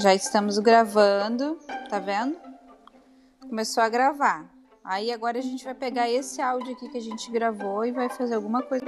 Já estamos gravando, tá vendo? Começou a gravar. Aí agora a gente vai pegar esse áudio aqui que a gente gravou e vai fazer alguma coisa.